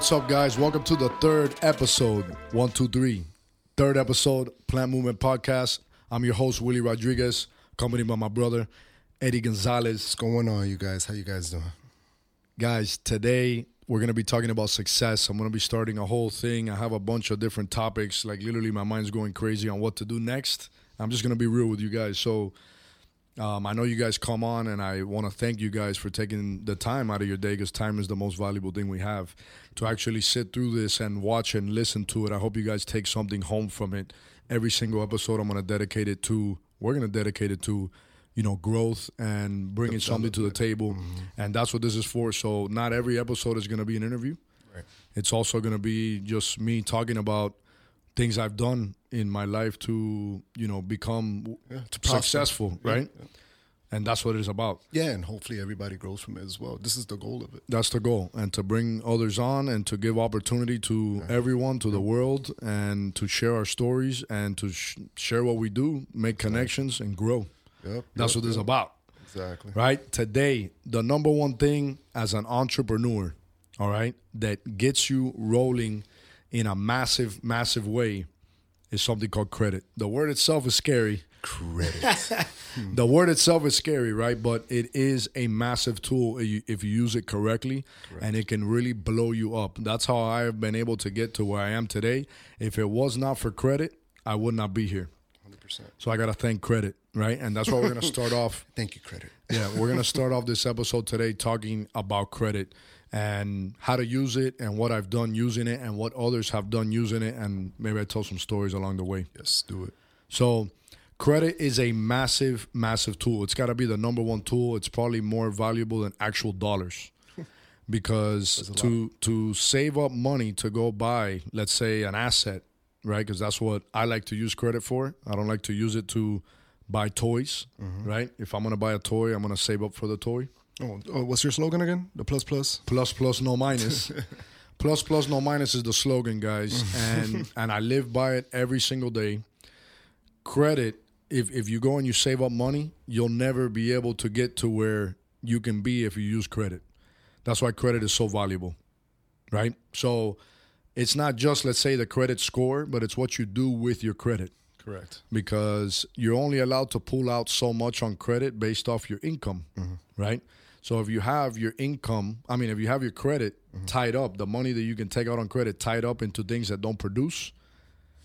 What's up, guys? Welcome to the third episode. One, two, three. Third episode, Plant Movement Podcast. I'm your host, Willie Rodriguez, accompanied by my brother, Eddie Gonzalez. What's going on, you guys? How you guys doing? Guys, today we're going to be talking about success. I'm going to be starting a whole thing. I have a bunch of different topics. Like, literally, my mind's going crazy on what to do next. I'm just going to be real with you guys. So, um, I know you guys come on, and I want to thank you guys for taking the time out of your day because time is the most valuable thing we have to actually sit through this and watch and listen to it. I hope you guys take something home from it. Every single episode, I'm going to dedicate it to, we're going to dedicate it to, you know, growth and bringing something to the table. And that's what this is for. So, not every episode is going to be an interview. Right. It's also going to be just me talking about things I've done in my life to, you know, become to prosper. successful, right? And that's what it is about. Yeah, and hopefully everybody grows from it as well. This is the goal of it. That's the goal, and to bring others on, and to give opportunity to everyone, to the world, and to share our stories, and to sh- share what we do, make connections, and grow. Yep. That's yep, what is yep. about, Exactly. right? Today, the number one thing as an entrepreneur, all right, that gets you rolling in a massive, massive way is something called credit. The word itself is scary. Credit. The word itself is scary, right? But it is a massive tool if you, use it correctly, and it can really blow you up. That's how I have been able to get to where I am today. If it was not for credit, I would not be here. 100%. So I got to thank credit, right? And that's why we're going to start off. Thank you, credit. Yeah, we're going to start off this episode today talking about credit and how to use it and what I've done using it and what others have done using it. And maybe I tell some stories along the way. Yes, do it. So credit is a massive, massive tool. It's got to be the number one tool. It's probably more valuable than actual dollars. Because to to save up money to go buy, let's say, an asset, right? Because that's what I like to use credit for. I don't like to use it to buy toys, mm-hmm. right? If I'm gonna buy a toy, I'm gonna save up for the toy. Oh, oh, what's your slogan again? The plus plus. Plus plus no minus. plus plus no minus is the slogan, guys, and and I live by it every single day. Credit. If if you go and you save up money, you'll never be able to get to where you can be if you use credit. That's why credit is so valuable, right? So it's not just let's say the credit score, but it's what you do with your credit Correct. because you're only allowed to pull out so much on credit based off your income, mm-hmm. right? So if you have your income, I mean, if you have your credit mm-hmm. tied up, the money that you can take out on credit tied up into things that don't produce,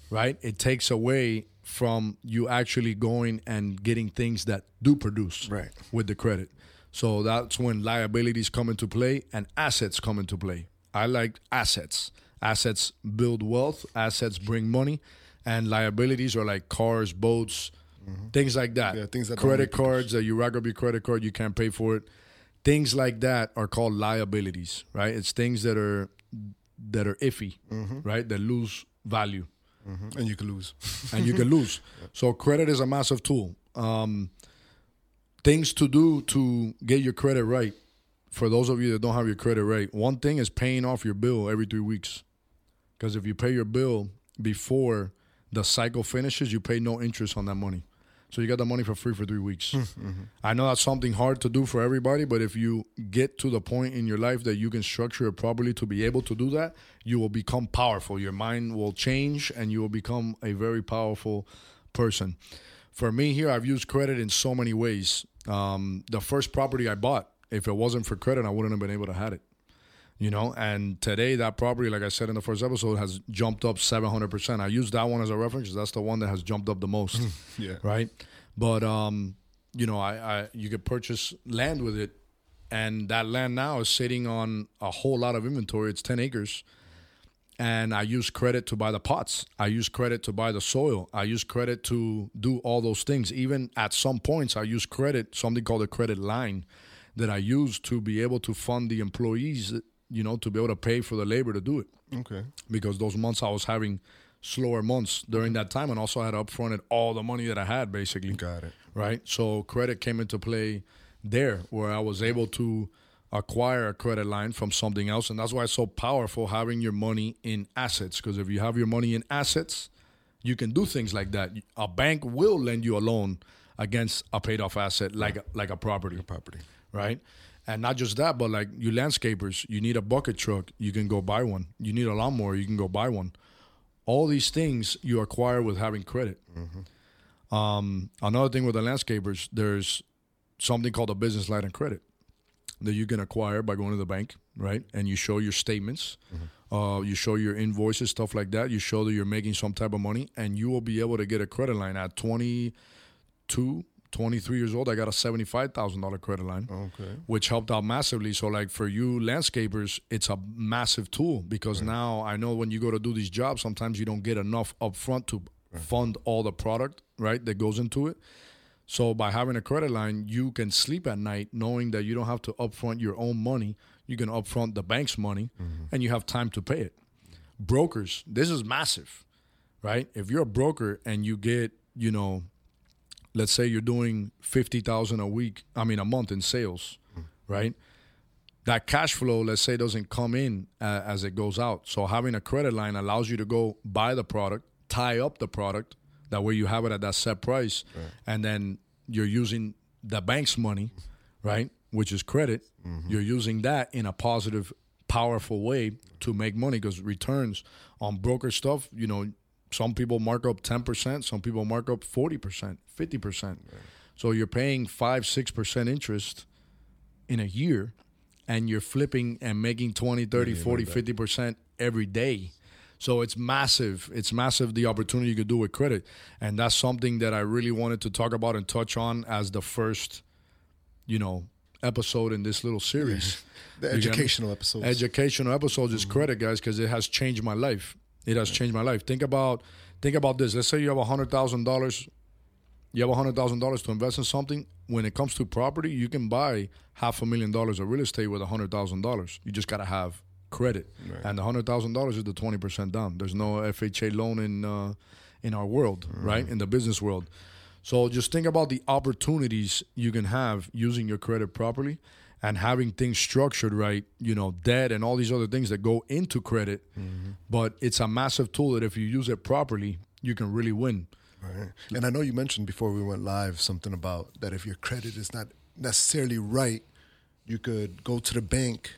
right? It takes away from you actually going and getting things that do produce Right. with the credit. So that's when liabilities come into play and assets come into play. I like assets. Assets build wealth, assets bring money, and liabilities are like cars, boats, mm-hmm. things like that. Yeah, things that credit cards that you rack up your credit card, you can't pay for it. Things like that are called liabilities, right? It's things that are that are iffy, right? That lose value Mhm. And you can lose. and you can lose. So credit is a massive tool. Um, things to do to get your credit right. For those of you that don't have your credit right, one thing is paying off your bill every three weeks. Because if you pay your bill before the cycle finishes, you pay no interest on that money. So you got the money for free for three weeks. I know that's something hard to do for everybody, but if you get to the point in your life that you can structure it properly to be able to do that, you will become powerful. Your mind will change and you will become a very powerful person. For me here, I've used credit in so many ways. Um, the first property I bought, if it wasn't for credit, I wouldn't have been able to have it. You know, and today that property, like I said in the first episode, has jumped up 700%. I use that one as a reference that's the one that has jumped up the most Yeah. right? But um, you know, I, I you could purchase land with it, and that land now is sitting on a whole lot of inventory. It's ten acres, and I use credit to buy the pots. I use credit to buy the soil. I use credit to do all those things. Even at some points, I use credit, something called a credit line, that I use to be able to fund the employees. You know, to be able to pay for the labor to do it Okay. because those months I was having slower months during that time, and also I had upfronted all the money that I had basically. Got it. Right, so credit came into play there, where I was able to acquire a credit line from something else, and that's why it's so powerful having your money in assets. Because if you have your money in assets, you can do things like that. A bank will lend you a loan against a paid off asset, like like a property Property. right? And not just that, but like you landscapers, you need a bucket truck, you can go buy one. You need a lawnmower, you can go buy one. All these things you acquire with having credit. Um, another thing with the landscapers, there's something called a business line of credit that you can acquire by going to the bank, right? And you show your statements, uh, you show your invoices, stuff like that. You show that you're making some type of money, and you will be able to get a credit line at 22, 23 years old. I got a $75,000 credit line Okay. which helped out massively. So, like for you landscapers, it's a massive tool because now I know when you go to do these jobs, sometimes you don't get enough upfront to fund all the product right that goes into it. So, by having a credit line, you can sleep at night knowing that you don't have to upfront your own money. You can upfront the bank's money, mm-hmm. and you have time to pay it. Brokers, this is massive, right? If you're a broker and you get, you know, let's say you're doing 50,000 a week, I mean a month in sales, right? That cash flow, let's say, doesn't come in uh, as it goes out. So having a credit line allows you to go buy the product, tie up the product, that way you have it at that set price, and then you're using the bank's money, right, which is credit. You're using that in a positive, powerful way to make money because returns on broker stuff, you know, some people mark up 10%, some people mark up 40%, 50%. So you're paying 5 6% interest in a year and you're flipping and making 20, 30, 40, 50% every day. So it's massive. It's massive the opportunity you could do with credit. And that's something that I really wanted to talk about and touch on as the first, you know, episode in this little series. The get me? educational episode educational episodes is mm-hmm. credit, guys, because it has changed my life. It has changed my life. Think about think about this. Let's say you have a hundred thousand dollars. You have a hundred thousand dollars to invest in something. When it comes to property, you can buy half a million dollars of real estate with a hundred thousand dollars. You just gotta have credit, and the hundred thousand dollars is the twenty percent down. There's no FHA loan in uh, in our world, right? In the business world. So just think about the opportunities you can have using your credit properly and having things structured right, you know, debt and all these other things that go into credit. Mm-hmm. But it's a massive tool that if you use it properly, you can really win. Right. And I know you mentioned before we went live something about that if your credit is not necessarily right, you could go to the bank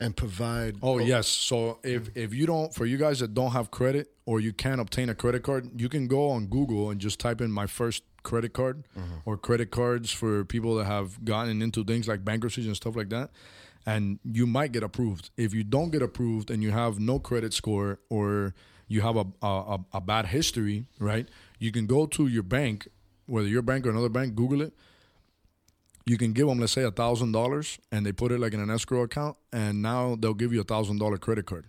and provide. Oh, oh. yes. So if mm-hmm. if you don't for you guys that don't have credit or you can't obtain a credit card, you can go on Google and just type in my first credit card or credit cards for people that have gotten into things like bankruptcies and stuff like that. And you might get approved. If you don't get approved and you have no credit score or you have a a, a, a bad history, right? You can go to your bank, whether your bank or another bank, Google it, you can give them let's say a thousand dollars and they put it like in an escrow account and now they'll give you a thousand dollar credit card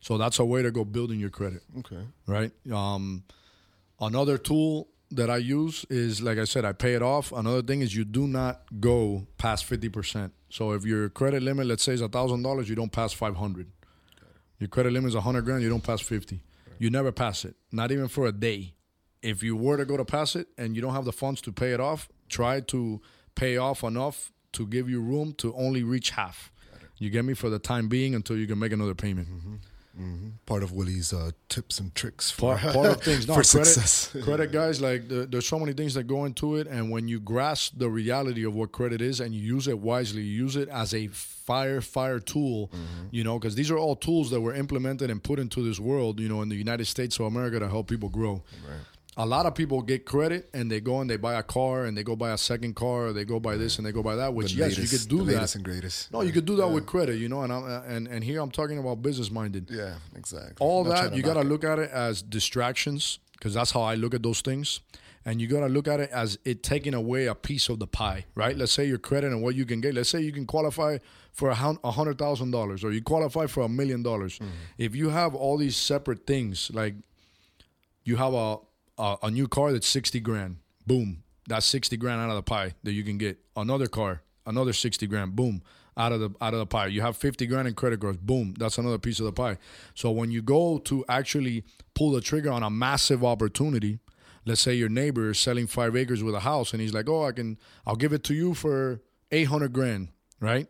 so that's a way to go building your credit Okay. right um, another tool that i use is like i said i pay it off. Another thing is you do not go past 50% so if your credit limit let's say is thousand dollars you don't pass 500 your credit limit is 100 grand you don't pass 50 you never pass it. Not even for a day. If you were to go to pass it and you don't have the funds to pay it off, try to pay off enough to give you room to only reach half. You get me? For the time being until you can make another payment. Mm-hmm. Part of Willie's uh, tips and tricks for, Part, part of things, no for credit, success. credit, guys. Like the, there's so many things that go into it, and when you grasp the reality of what credit is and you use it wisely, you use it as a fire fire tool. You know, because these are all tools that were implemented and put into this world. You know, in the United States of America to help people grow. A lot of people get credit and they go and they buy a car and they go buy a second car or they go buy this and they go buy that. Which The yes, latest- you could do the that. latest and greatest. No, you could do that with credit, you know. And I'm, and and here I'm talking about business minded. Yeah, exactly. All Not that you got to look at it as distractions because that's how I look at those things. And you got to look at it as it taking away a piece of the pie, right? Let's say your credit and what you can get. Let's say you can qualify for a hundred thousand dollars, or you qualify for a million dollars. Mm-hmm. If you have all these separate things, like you have a, a new car that's sixty grand, boom, that's sixty grand out of the pie that you can get. Another car, another sixty grand, boom, out of the out of the pie. You have fifty grand in credit cards, boom, that's another piece of the pie. So when you go to actually pull the trigger on a massive opportunity, let's say your neighbor is selling five acres with a house, and he's like, "Oh, I can, I'll give it to you for eight hundred grand, right?"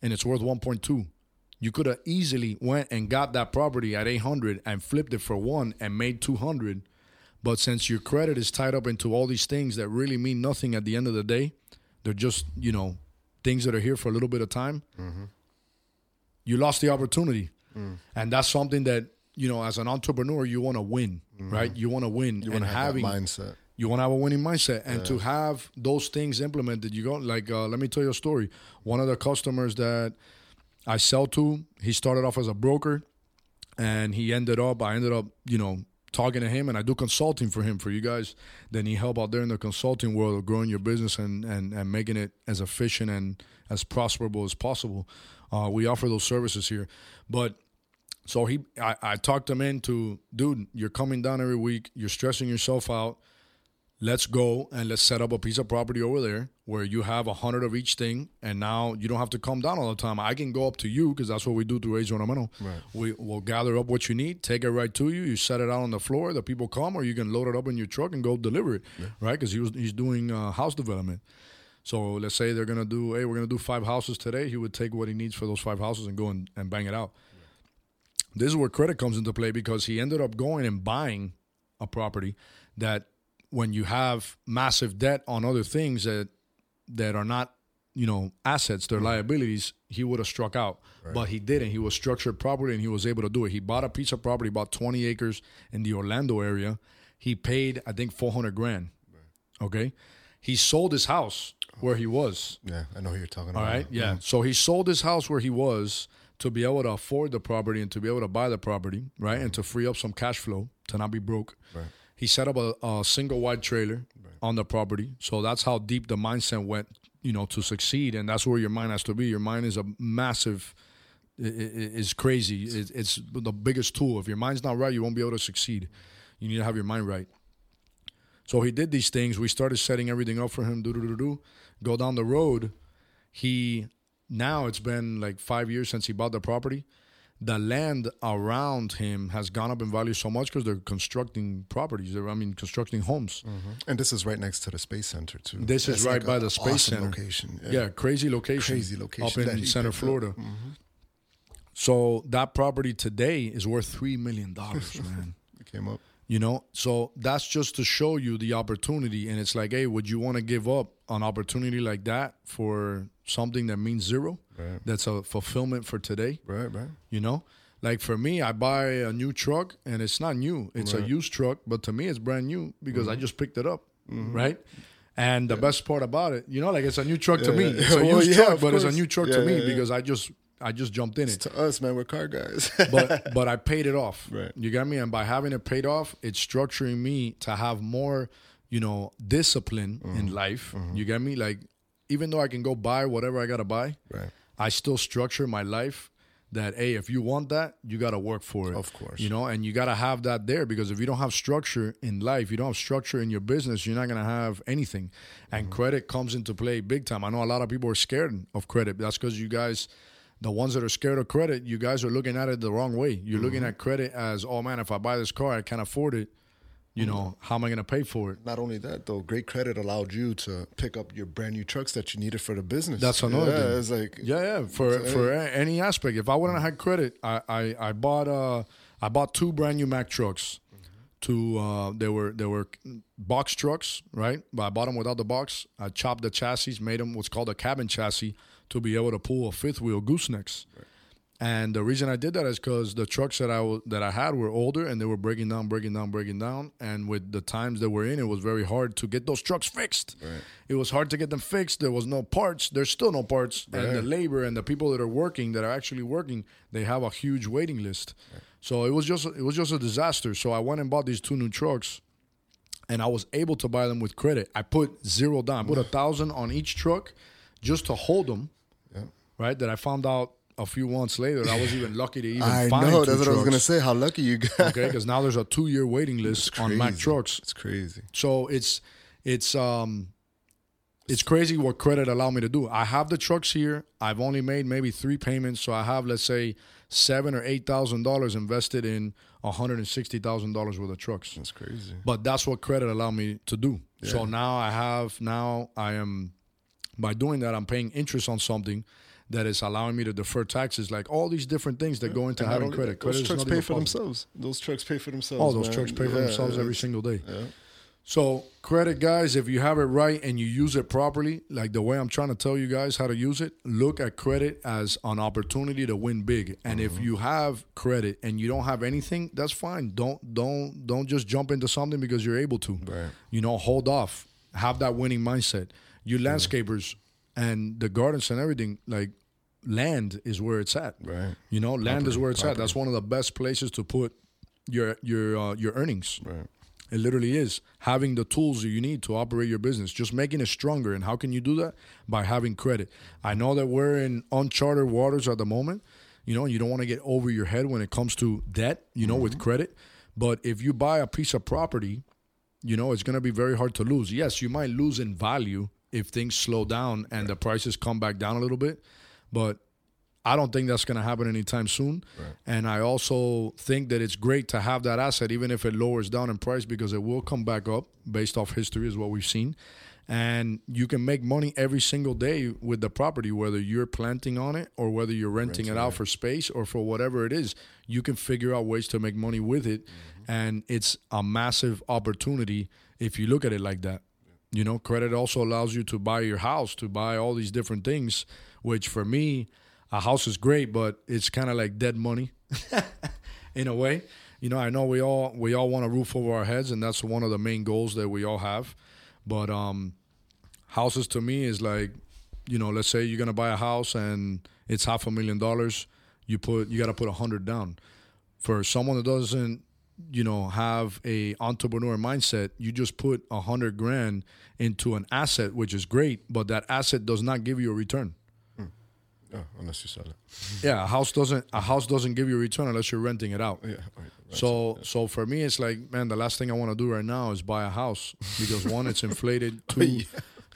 And it's worth one point two. You could have easily went and got that property at 800 and flipped it for one and made 200. But since your credit is tied up into all these things that really mean nothing at the end of the day, they're just, you know, things that are here for a little bit of time, you lost the opportunity. Mm. And that's something that, you know, as an entrepreneur, you want to win, right? You want to win. Mm-hmm. You want to have having, mindset. you want to have a winning mindset and to have those things implemented you go like uh, let me tell you a story one of the customers that i sell to he started off as a broker and he ended up i ended up you know talking to him and i do consulting for him for you guys then he help out there in the consulting world of growing your business and and, and making it as efficient and as prosperable as possible uh, we offer those services here but so he, I, I talked him into, dude, you're coming down every week. You're stressing yourself out. Let's go and let's set up a piece of property over there where you have a hundred of each thing, and now you don't have to come down all the time. I can go up to you because that's what we do through Age Ornamental. Right. We will gather up what you need, take it right to you. You set it out on the floor. The people come, or you can load it up in your truck and go deliver it, right? Because he was he's doing uh, house development. So let's say they're gonna do, hey, we're gonna do five houses today. He would take what he needs for those five houses and go and, and bang it out. This is where credit comes into play because he ended up going and buying a property that when you have massive debt on other things that that are not, you know, assets, they're liabilities, he would have struck out. But he didn't. He was structured properly and he was able to do it. He bought a piece of property, about 20 acres in the Orlando area. He paid, I think, 400 grand. Okay. He sold his house oh. where he was. Yeah, I know who you're talking All about. right. Yeah. So he sold his house where he was to be able to afford the property and to be able to buy the property, right? And mm-hmm. to free up some cash flow to not be broke. Right. He set up a, a single wide trailer on the property. So that's how deep the mindset went, you know, to succeed. And that's where your mind has to be. Your mind is a massive, is crazy. It- It's the biggest tool. If your mind's not right, you won't be able to succeed. You need to have your mind right. So he did these things. We started setting everything up for him. Do do do do. Go down the road. He now it's been like five years since he bought the property. The land around him has gone up in value so much because they're constructing properties. They're, I mean, constructing homes. Mm-hmm. And this is right next to the space center too. This is right like by the Space awesome Center. Location. Yeah, crazy location. Crazy location up in Center. Florida. Mm-hmm. So that property today is worth three million dollars, man. It came up. You know, so that's just to show you the opportunity. And it's like, hey, would you want to give up an opportunity like that for something that means zero? Right. That's a fulfillment for today. Right, right. You know, like for me, I buy a new truck and it's not new; it's a used truck. But to me, it's brand new because Mm-hmm. I just picked it up, right? And the best part about it, you know, like it's a new truck to me. yeah. It's a Well, used yeah, truck, but it's a new truck Yeah, to me yeah, yeah. because I just I just jumped in it To us, man, we're car guys. but but I paid it off. Right. You get me? And by having it paid off, it's structuring me to have more, you know, discipline Mm-hmm. in life. You get me? Like, even though I can go buy whatever I gotta buy, right. I still structure my life that hey, if you want that, you gotta work for it. Of course. You know, and you gotta have that there because if you don't have structure in life, you don't have structure in your business, you're not gonna have anything. And Mm-hmm. credit comes into play big time. I know a lot of people are scared of credit. That's because you guys the ones that are scared of credit, you guys are looking at it the wrong way. You're looking Mm-hmm. at credit as, oh man, if I buy this car, I can't afford it. You Mm-hmm. know, how am I going to pay for it? Not only that, though, great credit allowed you to pick up your brand new trucks that you needed for the business. That's another yeah, thing. It's like Yeah, yeah. For for a- any aspect, if I wouldn't have had credit, I I, I bought uh I bought two brand new Mack trucks. Two uh they were they were box trucks, right? But I bought them without the box. I chopped the chassis, made them what's called a cabin chassis to be able to pull a fifth wheel goosenecks. And the reason I did that is because the trucks that I that I had were older and they were breaking down, breaking down, breaking down. And with the times that we're in, it was very hard to get those trucks fixed. It was hard to get them fixed. There was no parts. There's still no parts, and the labor and the people that are working, that are actually working, they have a huge waiting list. So it was just it was just a disaster. So I went and bought these two new trucks, and I was able to buy them with credit. I put zero down. I put a thousand on each truck, just to hold them. Right. That I found out a few months later. I was even lucky to even I find know. two That's what I was gonna say. How lucky you got. Okay, because now there's a two year waiting list on Mack trucks. It's crazy. So it's it's um it's crazy what credit allowed me to do. I have the trucks here. I've only made maybe three payments, so I have let's say seven or eight thousand dollars invested in hundred and sixty thousand dollars worth of trucks. That's crazy. But that's what credit allowed me to do. So now I have now I am by doing that I'm paying interest on something that is allowing me to defer taxes, like all these different things that go into And having credit. that, Credit those trucks pay for themselves. Those trucks pay for themselves. Oh, those man. trucks pay for Yeah, themselves every single day. Yeah. So credit, guys, if you have it right and you use it properly, like the way I'm trying to tell you guys how to use it, look at credit as an opportunity to win big. And if mm-hmm. you have credit and you don't have anything, that's fine. Don't don't don't just jump into something because you're able to. Right. You know, hold off. Have that winning mindset. You landscapers and the gardens and everything, like land is where it's at. Right. You know, land is where it's at. That's one of the best places to put your your uh, your earnings. Right. It literally is having the tools that you need to operate your business, just making it stronger. And how can you do that? By having credit. I know that we're in uncharted waters at the moment, you know, and you don't want to get over your head when it comes to debt, you know, with credit. But if you buy a piece of property, you know, it's going to be very hard to lose. Yes, you might lose in value if things slow down and the prices come back down a little bit. But I don't think that's going to happen anytime soon. And I also think that it's great to have that asset, even if it lowers down in price, because it will come back up based off history, is what we've seen. And you can make money every single day with the property, whether you're planting on it or whether you're renting, it out for space or for whatever it is. You can figure out ways to make money with it. Mm-hmm. And it's a massive opportunity if you look at it like that. You know, credit also allows you to buy your house, to buy all these different things, which for me, a house is great, but it's kind of like dead money in a way. You know, I know we all we all want a roof over our heads, and that's one of the main goals that we all have. But um, houses to me is like, you know, let's say you're gonna buy a house and it's half a million dollars. You put you got to put a hundred down. For someone that doesn't, you know, have a entrepreneur mindset, you just put a hundred grand into an asset, which is great, but that asset does not give you a return. Oh, unless you sell it. Yeah, a house doesn't a house doesn't give you a return unless you're renting it out. Yeah. Right. So so for me, it's like man, the last thing I want to do right now is buy a house because one, it's inflated. Two, Yeah.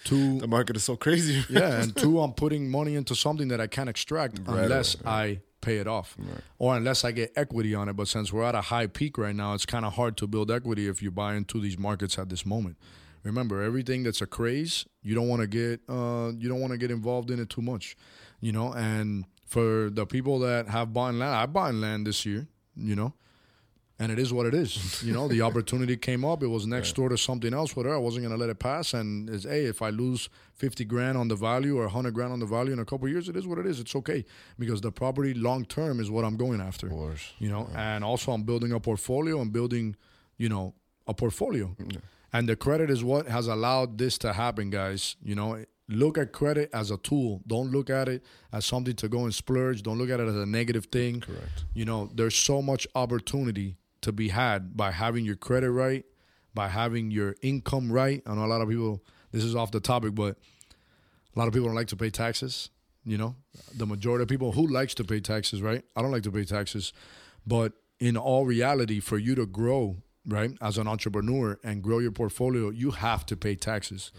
two, the market is so crazy. yeah, and two, I'm putting money into something that I can't extract Right, unless right, I pay it off, or unless I get equity on it. But since we're at a high peak right now, it's kind of hard to build equity if you buy into these markets at this moment. Remember, everything that's a craze, you don't want to get uh, you don't want to get involved in it too much, you know. And for the people that have bought land, I bought land this year, you know, and it is what it is. You know, the opportunity came up. It was next door to something else. Whatever. I wasn't gonna let it pass. And it's hey, if I lose fifty grand on the value or hundred grand on the value in a couple of years, it is what it is. It's okay because the property long term is what I'm going after. Of course. You know, and also I'm building a portfolio. I'm building, you know, a portfolio. And the credit is what has allowed this to happen, guys. You know, look at credit as a tool. Don't look at it as something to go and splurge. Don't look at it as a negative thing. Correct. You know, there's so much opportunity to be had by having your credit right, by having your income right. I know a lot of people, this is off the topic, but a lot of people don't like to pay taxes. You know, the majority of people who likes to pay taxes, right? I don't like to pay taxes. But in all reality, for you to grow, right, as an entrepreneur and grow your portfolio, you have to pay taxes.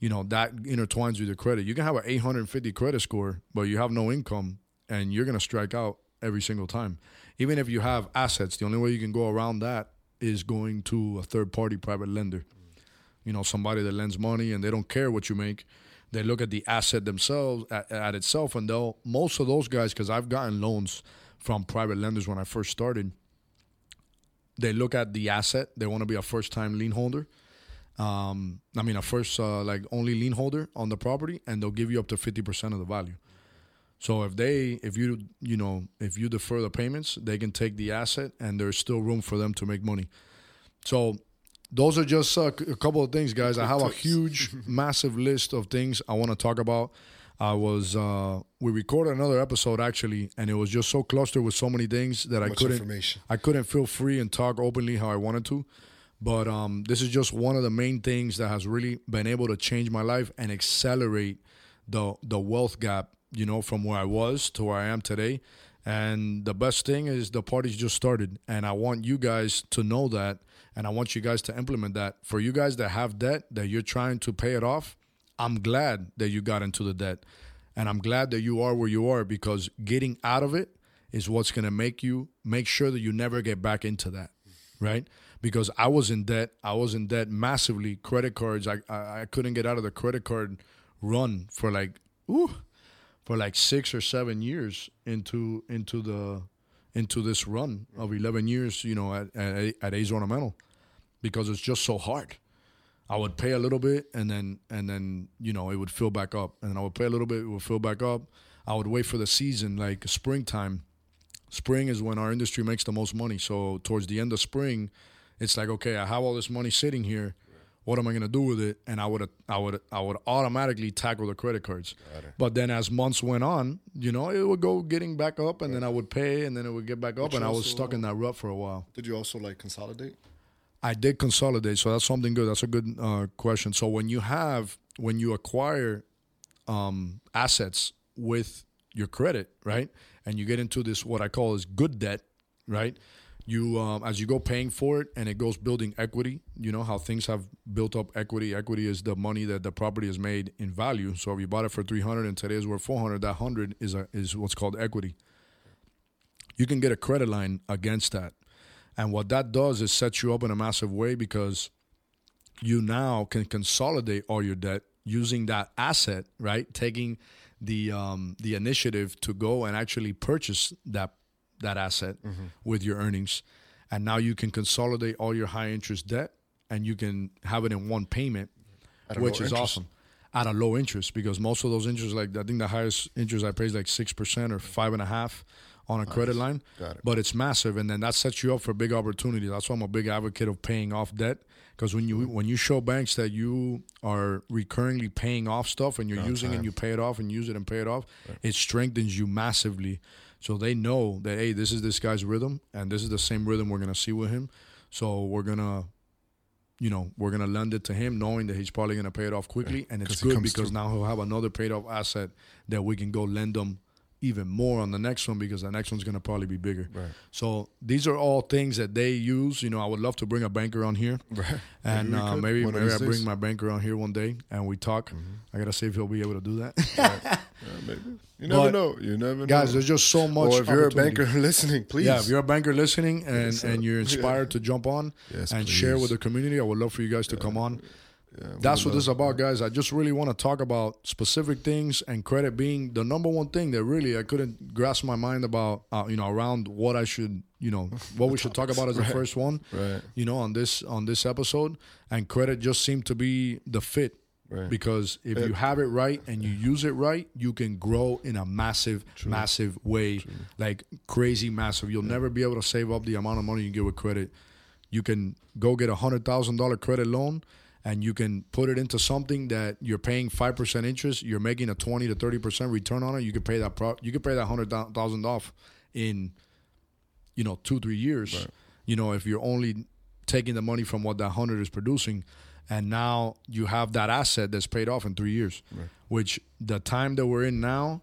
You know, that intertwines with your credit. You can have an 850 credit score, but you have no income and you're going to strike out every single time. Even if you have assets, the only way you can go around that is going to a third party private lender. You know, somebody that lends money and they don't care what you make. They look at the asset themselves at, at itself, and they'll most of those guys, because I've gotten loans from private lenders when I first started. They look at the asset. They want to be a first time lien holder. Um, I mean, a first uh, like only lien holder on the property, and they'll give you up to fifty percent of the value. So if they, if you, you know, if you defer the payments, they can take the asset, and there's still room for them to make money. So those are just uh, a couple of things, guys. I have a huge, massive list of things I want to talk about. I was uh, we recorded another episode actually, and it was just so clustered with so many things that I couldn't. I couldn't feel free and talk openly how I wanted to. But um, this is just one of the main things that has really been able to change my life and accelerate the the wealth gap, you know, from where I was to where I am today. And the best thing is the party's just started, and I want you guys to know that, and I want you guys to implement that. For you guys that have debt that you're trying to pay it off, I'm glad that you got into the debt, and I'm glad that you are where you are because getting out of it is what's going to make you make sure that you never get back into that, right? Because I was in debt, I was in debt massively. Credit cards, I I, I couldn't get out of the credit card run for like, ooh, for like six or seven years into into the into this run of eleven years, you know, at at, at Ornamental, because it's just so hard. I would pay a little bit and then and then you know it would fill back up and I would pay a little bit it would fill back up. I would wait for the season like springtime. Spring is when our industry makes the most money. So towards the end of spring, it's like okay, I have all this money sitting here. What am I gonna do with it? And I would I would I would automatically tackle the credit cards. But then as months went on, you know, it would go getting back up, and then I would pay, and then it would get back up, But and I was stuck in uh, that rut for a while. Did you also like consolidate? I did consolidate, so that's something good. That's a good uh, question. So when you have when you acquire um, assets with your credit, right, and you get into this what I call is good debt, right? You um, as you go paying for it, and it goes building equity. You know how things have built up equity. Equity is the money that the property has made in value. So if you bought it for three hundred and today is worth four hundred, that hundred is a, is what's called equity. You can get a credit line against that. And what that does is set you up in a massive way because you now can consolidate all your debt using that asset, right? Taking the um, the initiative to go and actually purchase that that asset with your earnings, and now you can consolidate all your high interest debt and you can have it in one payment, which is interest. awesome. At a low interest, because most of those interests, like I think the highest interest I pay is like six percent or five and a half on a credit line it. but it's massive and then that sets you up for big opportunities. that's why i'm a big advocate of paying off debt because when you when you show banks that you are recurringly paying off stuff and you're On using it and you pay it off and use it and pay it off it strengthens you massively so they know that hey this is this guy's rhythm and this is the same rhythm we're gonna see with him so we're gonna you know we're gonna lend it to him knowing that he's probably gonna pay it off quickly and it's good because through. now he'll have another paid off asset that we can go lend them even more on the next one because the next one's gonna probably be bigger Right. so these are all things that they use. You know, I would love to bring a banker on here, Right. and we uh, maybe maybe I bring. Mm-hmm. my banker on here one day and we talk. I gotta see if he'll be able to do that. Yeah, maybe. You never But, know. You never know. Guys, know. there's just so much. or if you're a banker listening, please. Yeah, if you're a banker listening and, Yes, and you're yeah. inspired to jump on Yes, and share with the community, I would love for you guys to come on. Yeah, That's what this is about, guys. I just really want to talk about specific things and credit being the number one thing that really I couldn't grasp my mind about, uh, you know, around what I should, you know, what we should talk about as the first one, Right. you know, on this on this episode. And credit just seemed to be the fit Right. because if you have it right and you use it right, you can grow in a massive, massive way, like crazy massive. You'll never be able to save up the amount of money you get with credit. You can go get a hundred thousand dollar credit loan, and you can put it into something that you're paying five percent interest. You're making a twenty to thirty percent return on it. You could pay that. Pro- you could pay that hundred thousand off in, you know, two three years. You know, if you're only taking the money from what that hundred is producing, and now you have that asset that's paid off in three years. Which the time that we're in now,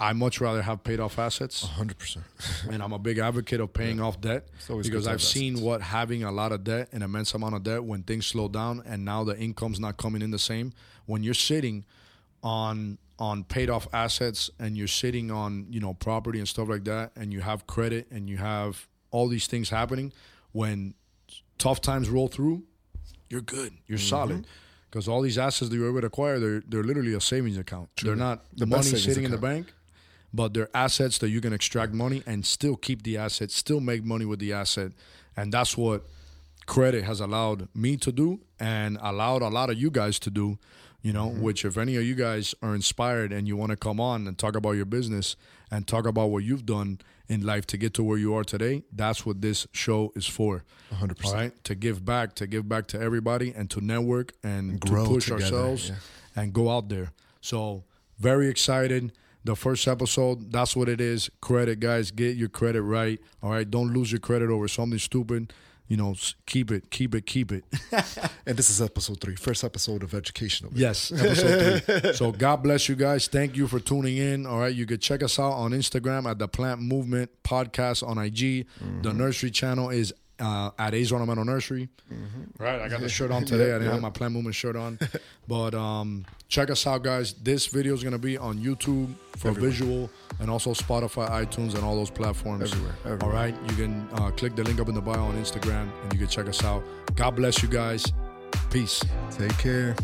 I much rather have paid off assets hundred percent. and I'm a big advocate of paying off debt because I've seen what having a lot of debt, an immense amount of debt, when things slow down and now the income's not coming in the same. When you're sitting on on paid off assets and you're sitting on you know property and stuff like that, and you have credit and you have all these things happening, when tough times roll through, you're good, you're Mm-hmm. solid. Because all these assets that you're able to acquire, they're they're literally a savings account. They're not The money sitting in the bank but they're assets that you can extract money and still keep the asset, still make money with the asset. And that's what credit has allowed me to do and allowed a lot of you guys to do, you know, which if any of you guys are inspired and you want to come on and talk about your business and talk about what you've done in life to get to where you are today, that's what this show is for. 100%. All right? To give back, to give back to everybody and to network and, grow to push together, ourselves yeah. and go out there. So very excited. The first episode, that's what it is. Credit, guys, get your credit right. All right, don't lose your credit over something stupid. You know, keep it, keep it, keep it. And this is episode three, first episode of Educational. yes, episode three. So God bless you guys. Thank you for tuning in. All right, you can check us out on Instagram at the Plant Movement Podcast on IG. The mm-hmm. Nursery channel is uh, at A's Ornamental Nursery. Right, I got the shirt on today. I didn't have my Plant Movement shirt on, but um, check us out, guys. This video is gonna be on YouTube for visual, and also Spotify, iTunes, and all those platforms. Everywhere, everywhere. All right, you can uh, click the link up in the bio on Instagram, and you can check us out. God bless you guys. Peace. Take care.